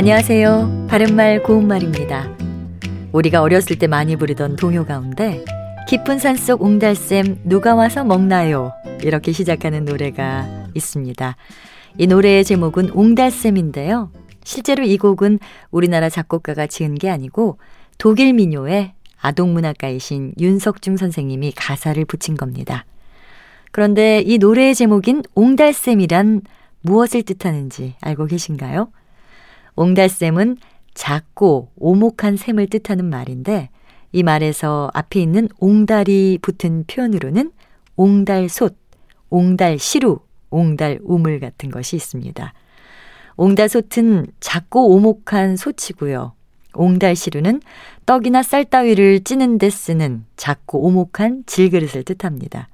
안녕하세요. 바른말 고운말입니다. 우리가 어렸을 때 많이 부르던 동요 가운데 깊은 산속 옹달샘 누가 와서 먹나요? 이렇게 시작하는 노래가 있습니다. 이 노래의 제목은 옹달샘인데요. 실제로 이 곡은 우리나라 작곡가가 지은 게 아니고 독일 민요의 아동문학가이신 윤석중 선생님이 가사를 붙인 겁니다. 그런데 이 노래의 제목인 옹달샘이란 무엇을 뜻하는지 알고 계신가요? 옹달샘은 작고 오목한 샘을 뜻하는 말인데 이 말에서 앞에 있는 옹달이 붙은 표현으로는 옹달솥, 옹달시루, 옹달우물 같은 것이 있습니다. 옹달솥은 작고 오목한 솥이고요. 옹달시루는 떡이나 쌀 따위를 찌는 데 쓰는 작고 오목한 질그릇을 뜻합니다.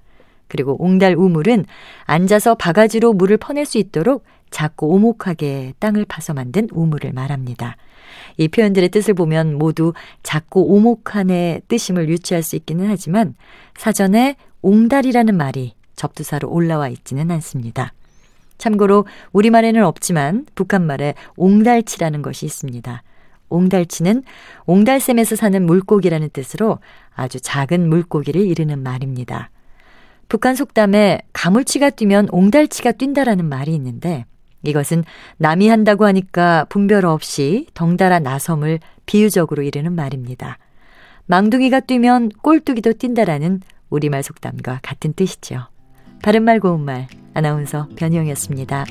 그리고 옹달 우물은 앉아서 바가지로 물을 퍼낼 수 있도록 작고 오목하게 땅을 파서 만든 우물을 말합니다. 이 표현들의 뜻을 보면 모두 작고 오목한의 뜻임을 유추할 수 있기는 하지만 사전에 옹달이라는 말이 접두사로 올라와 있지는 않습니다. 참고로 우리말에는 없지만 북한말에 옹달치라는 것이 있습니다. 옹달치는 옹달샘에서 사는 물고기라는 뜻으로 아주 작은 물고기를 이르는 말입니다. 북한 속담에 가물치가 뛰면 옹달치가 뛴다라는 말이 있는데 이것은 남이 한다고 하니까 분별 없이 덩달아 나섬을 비유적으로 이르는 말입니다. 망둥이가 뛰면 꼴뚜기도 뛴다라는 우리말 속담과 같은 뜻이죠. 바른말 고운말 아나운서 변희영이었습니다.